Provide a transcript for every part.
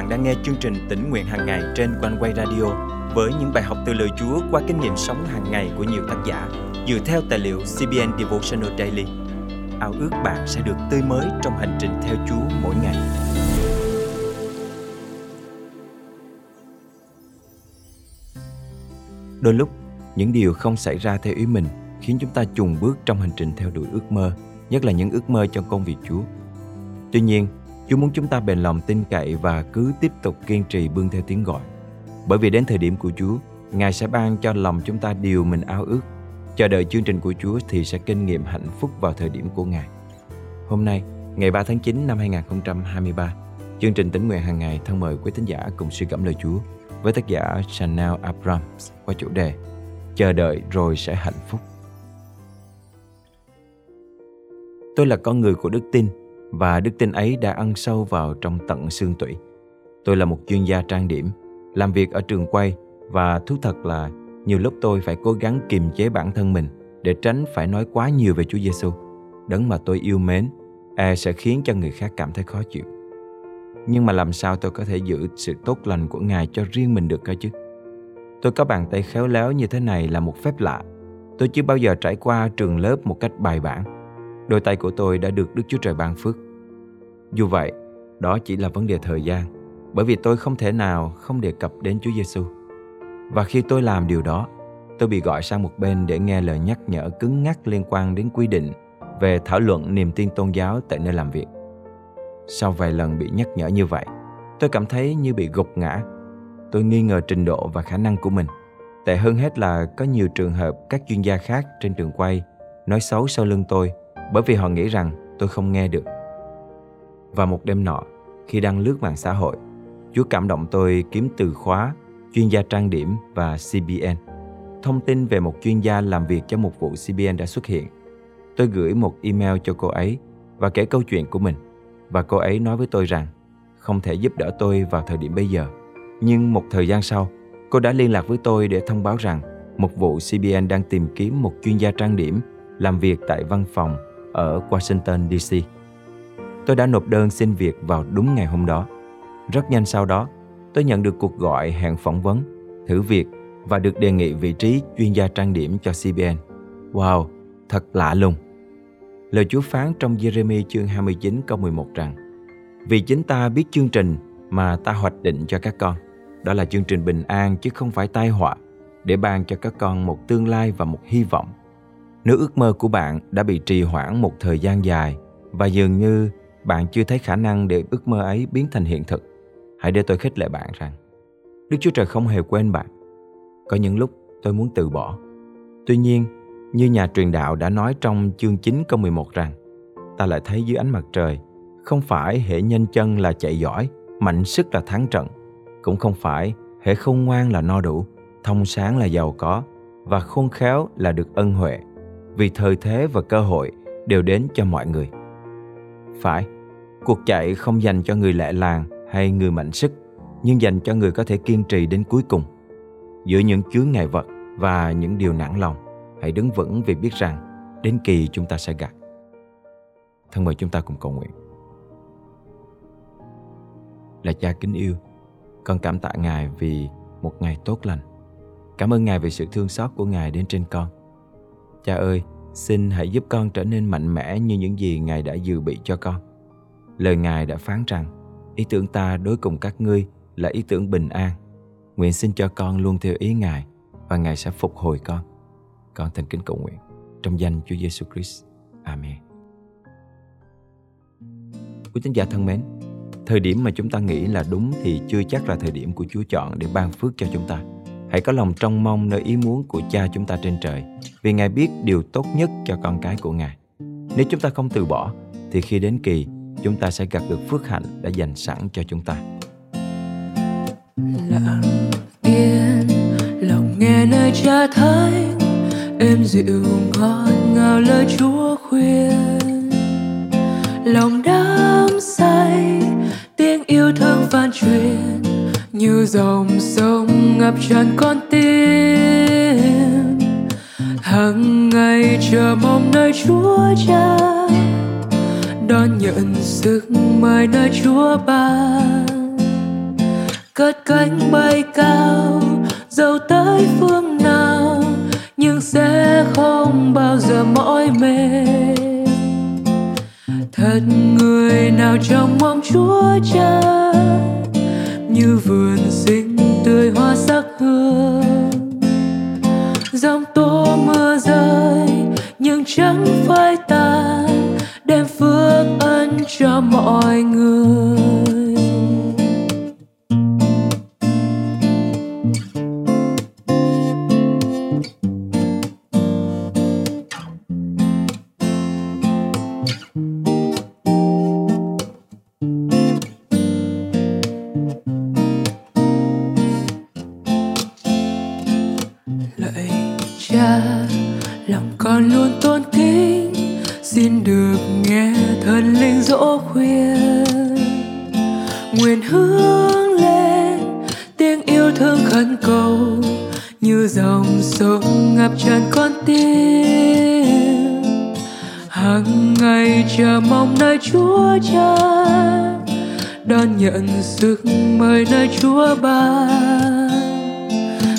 bạn đang nghe chương trình tỉnh nguyện hàng ngày trên quanh quay radio với những bài học từ lời Chúa qua kinh nghiệm sống hàng ngày của nhiều tác giả dựa theo tài liệu CBN Devotional Daily. Ao ước bạn sẽ được tươi mới trong hành trình theo Chúa mỗi ngày. Đôi lúc, những điều không xảy ra theo ý mình khiến chúng ta chùng bước trong hành trình theo đuổi ước mơ, nhất là những ước mơ trong công việc Chúa. Tuy nhiên, Chúa muốn chúng ta bền lòng tin cậy và cứ tiếp tục kiên trì bươn theo tiếng gọi. Bởi vì đến thời điểm của Chúa, Ngài sẽ ban cho lòng chúng ta điều mình ao ước. Chờ đợi chương trình của Chúa thì sẽ kinh nghiệm hạnh phúc vào thời điểm của Ngài. Hôm nay, ngày 3 tháng 9 năm 2023, chương trình tính nguyện hàng ngày thân mời quý tín giả cùng suy gẫm lời Chúa với tác giả Chanel Abrams qua chủ đề Chờ đợi rồi sẽ hạnh phúc. Tôi là con người của đức tin và đức tin ấy đã ăn sâu vào trong tận xương tủy. Tôi là một chuyên gia trang điểm, làm việc ở trường quay và thú thật là nhiều lúc tôi phải cố gắng kiềm chế bản thân mình để tránh phải nói quá nhiều về Chúa Giêsu, đấng mà tôi yêu mến, e sẽ khiến cho người khác cảm thấy khó chịu. Nhưng mà làm sao tôi có thể giữ sự tốt lành của Ngài cho riêng mình được cơ chứ? Tôi có bàn tay khéo léo như thế này là một phép lạ. Tôi chưa bao giờ trải qua trường lớp một cách bài bản. Đôi tay của tôi đã được Đức Chúa Trời ban phước. Dù vậy, đó chỉ là vấn đề thời gian, bởi vì tôi không thể nào không đề cập đến Chúa Giêsu. Và khi tôi làm điều đó, tôi bị gọi sang một bên để nghe lời nhắc nhở cứng ngắc liên quan đến quy định về thảo luận niềm tin tôn giáo tại nơi làm việc. Sau vài lần bị nhắc nhở như vậy, tôi cảm thấy như bị gục ngã. Tôi nghi ngờ trình độ và khả năng của mình. Tệ hơn hết là có nhiều trường hợp các chuyên gia khác trên trường quay nói xấu sau lưng tôi bởi vì họ nghĩ rằng tôi không nghe được. Và một đêm nọ, khi đang lướt mạng xã hội, Chúa cảm động tôi kiếm từ khóa chuyên gia trang điểm và CBN. Thông tin về một chuyên gia làm việc cho một vụ CBN đã xuất hiện. Tôi gửi một email cho cô ấy và kể câu chuyện của mình. Và cô ấy nói với tôi rằng không thể giúp đỡ tôi vào thời điểm bây giờ. Nhưng một thời gian sau, cô đã liên lạc với tôi để thông báo rằng một vụ CBN đang tìm kiếm một chuyên gia trang điểm làm việc tại văn phòng ở Washington DC. Tôi đã nộp đơn xin việc vào đúng ngày hôm đó. Rất nhanh sau đó, tôi nhận được cuộc gọi hẹn phỏng vấn, thử việc và được đề nghị vị trí chuyên gia trang điểm cho CBN. Wow, thật lạ lùng. Lời Chúa phán trong Jeremy chương 29 câu 11 rằng Vì chính ta biết chương trình mà ta hoạch định cho các con. Đó là chương trình bình an chứ không phải tai họa để ban cho các con một tương lai và một hy vọng. Nếu ước mơ của bạn đã bị trì hoãn một thời gian dài và dường như bạn chưa thấy khả năng để ước mơ ấy biến thành hiện thực, hãy để tôi khích lệ bạn rằng Đức Chúa Trời không hề quên bạn. Có những lúc tôi muốn từ bỏ. Tuy nhiên, như nhà truyền đạo đã nói trong chương 9 câu 11 rằng ta lại thấy dưới ánh mặt trời không phải hệ nhanh chân là chạy giỏi, mạnh sức là thắng trận, cũng không phải hệ không ngoan là no đủ, thông sáng là giàu có và khôn khéo là được ân huệ vì thời thế và cơ hội đều đến cho mọi người. Phải, cuộc chạy không dành cho người lẹ làng hay người mạnh sức, nhưng dành cho người có thể kiên trì đến cuối cùng. Giữa những chướng ngại vật và những điều nản lòng, hãy đứng vững vì biết rằng đến kỳ chúng ta sẽ gặt. Thân mời chúng ta cùng cầu nguyện. Là cha kính yêu, con cảm tạ Ngài vì một ngày tốt lành. Cảm ơn Ngài vì sự thương xót của Ngài đến trên con. Cha ơi, xin hãy giúp con trở nên mạnh mẽ như những gì Ngài đã dự bị cho con. Lời Ngài đã phán rằng, ý tưởng ta đối cùng các ngươi là ý tưởng bình an. Nguyện xin cho con luôn theo ý Ngài và Ngài sẽ phục hồi con. Con thành kính cầu nguyện trong danh Chúa Giêsu Christ. Amen. Quý tín giả thân mến, thời điểm mà chúng ta nghĩ là đúng thì chưa chắc là thời điểm của Chúa chọn để ban phước cho chúng ta. Hãy có lòng trông mong nơi ý muốn của Cha chúng ta trên trời, vì Ngài biết điều tốt nhất cho con cái của Ngài. Nếu chúng ta không từ bỏ, thì khi đến kỳ, chúng ta sẽ gặp được phước hạnh đã dành sẵn cho chúng ta. Lặng yên, lòng nghe nơi Cha thánh, êm dịu ngọt ngào lời Chúa khuyên. Lòng đắm say, tiếng yêu thương vang truyền như dòng sông ngập tràn con tim. Hàng ngày chờ mong nơi chúa cha. Đón nhận sức mời nơi chúa ban cất cánh bay cao dẫu tới phương nào, nhưng sẽ không bao giờ mỏi mệt. Thật người nào trong mong chúa cha? Như vườn xinh tươi hoa sắc hương. Dòng tố mưa rơi, nhưng chẳng phai tàn đem phước ân cho mọi người. Cha lòng con luôn tôn kính, xin được nghe thần linh dỗ khuyên. Nguyện hướng lên, tiếng yêu thương khẩn cầu, như dòng sông ngập tràn con tim. Hàng ngày chờ mong nơi chúa cha, đón nhận sức mời nơi chúa ba.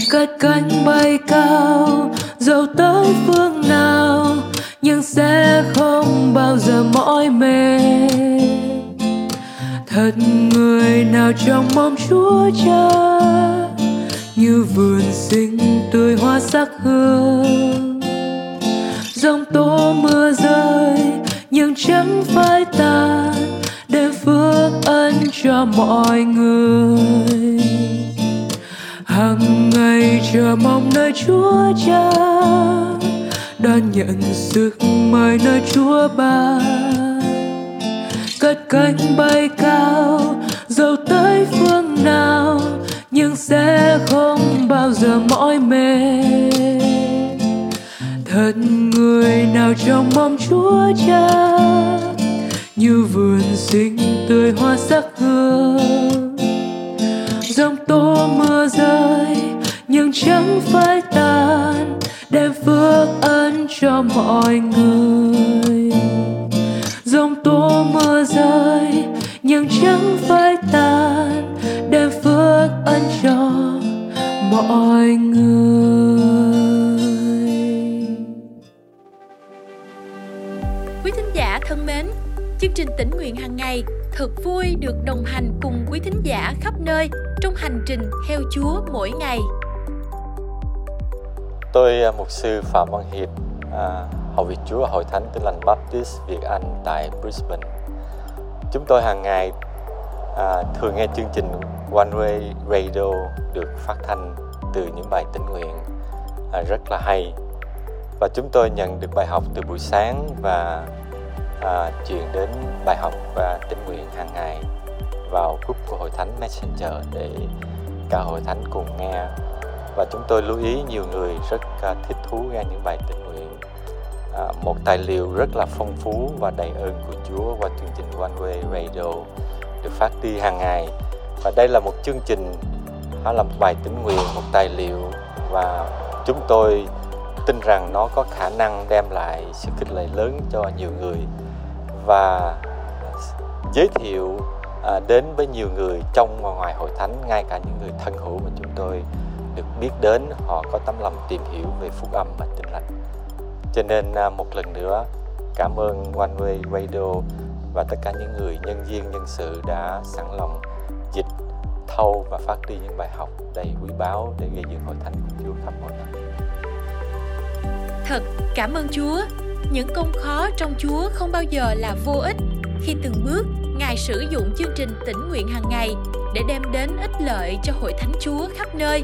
cất cánh bay cao dẫu tới phương nào, nhưng sẽ không bao giờ mỏi mệt. Thật người nào trong mong chúa cha như vườn xinh tươi hoa sắc hương. Dòng tố mưa rơi, nhưng chẳng phai tàn, để phước ân cho mọi người hàng ngày chờ mong nơi chúa cha, đón nhận sức mời nơi chúa ba. Cất cánh bay cao dẫu tới phương nào, nhưng sẽ không bao giờ mỏi mệt. Thật người nào trong mong chúa cha, như vườn xinh tươi hoa sắc nhưng chẳng phải tàn đem phước ân cho mọi người dòng tố mưa rơi, nhưng chẳng phải tàn đem phước ân cho mọi người quý thính giả thân mến, Chương trình tỉnh nguyện hàng ngày thật vui được đồng hành cùng quý thính giả khắp nơi trong hành trình theo Chúa mỗi ngày. Tôi à, mục sư Phạm Văn Hiệp, à, hầu Chúa Hội Thánh Tin Lành Baptist Việt Anh tại Brisbane. Chúng tôi hàng ngày à, thường nghe chương trình One Way Radio được phát thanh từ những bài tỉnh nguyện à, rất là hay và chúng tôi nhận được bài học từ buổi sáng và à, chuyển đến bài học và tình nguyện hàng ngày vào group của hội thánh Messenger để cả hội thánh cùng nghe và chúng tôi lưu ý nhiều người rất à, thích thú nghe những bài tình nguyện. À, một tài liệu rất là phong phú và đầy ơn của Chúa qua chương trình One Way Radio được phát đi hàng ngày. Và đây là một chương trình nó là một bài tình nguyện một tài liệu và chúng tôi tin rằng nó có khả năng đem lại sự khích lệ lớn cho nhiều người. Và giới thiệu à, đến với nhiều người trong và ngoài hội thánh ngay cả những người thân hữu mà chúng tôi được biết đến, họ có tấm lòng tìm hiểu về phúc âm và tin lành cho nên à, một lần nữa, cảm ơn One Way Radio và tất cả những người nhân viên, nhân sự đã sẵn lòng dịch, thâu và phát đi những bài học đầy quý báu để gây dựng hội thánh của Chúa khắp mọi nơi. Thật, cảm ơn Chúa những công khó trong Chúa không bao giờ là vô ích khi từng bước, Ngài sử dụng chương trình tỉnh nguyện hàng ngày để đem đến ích lợi cho hội thánh Chúa khắp nơi.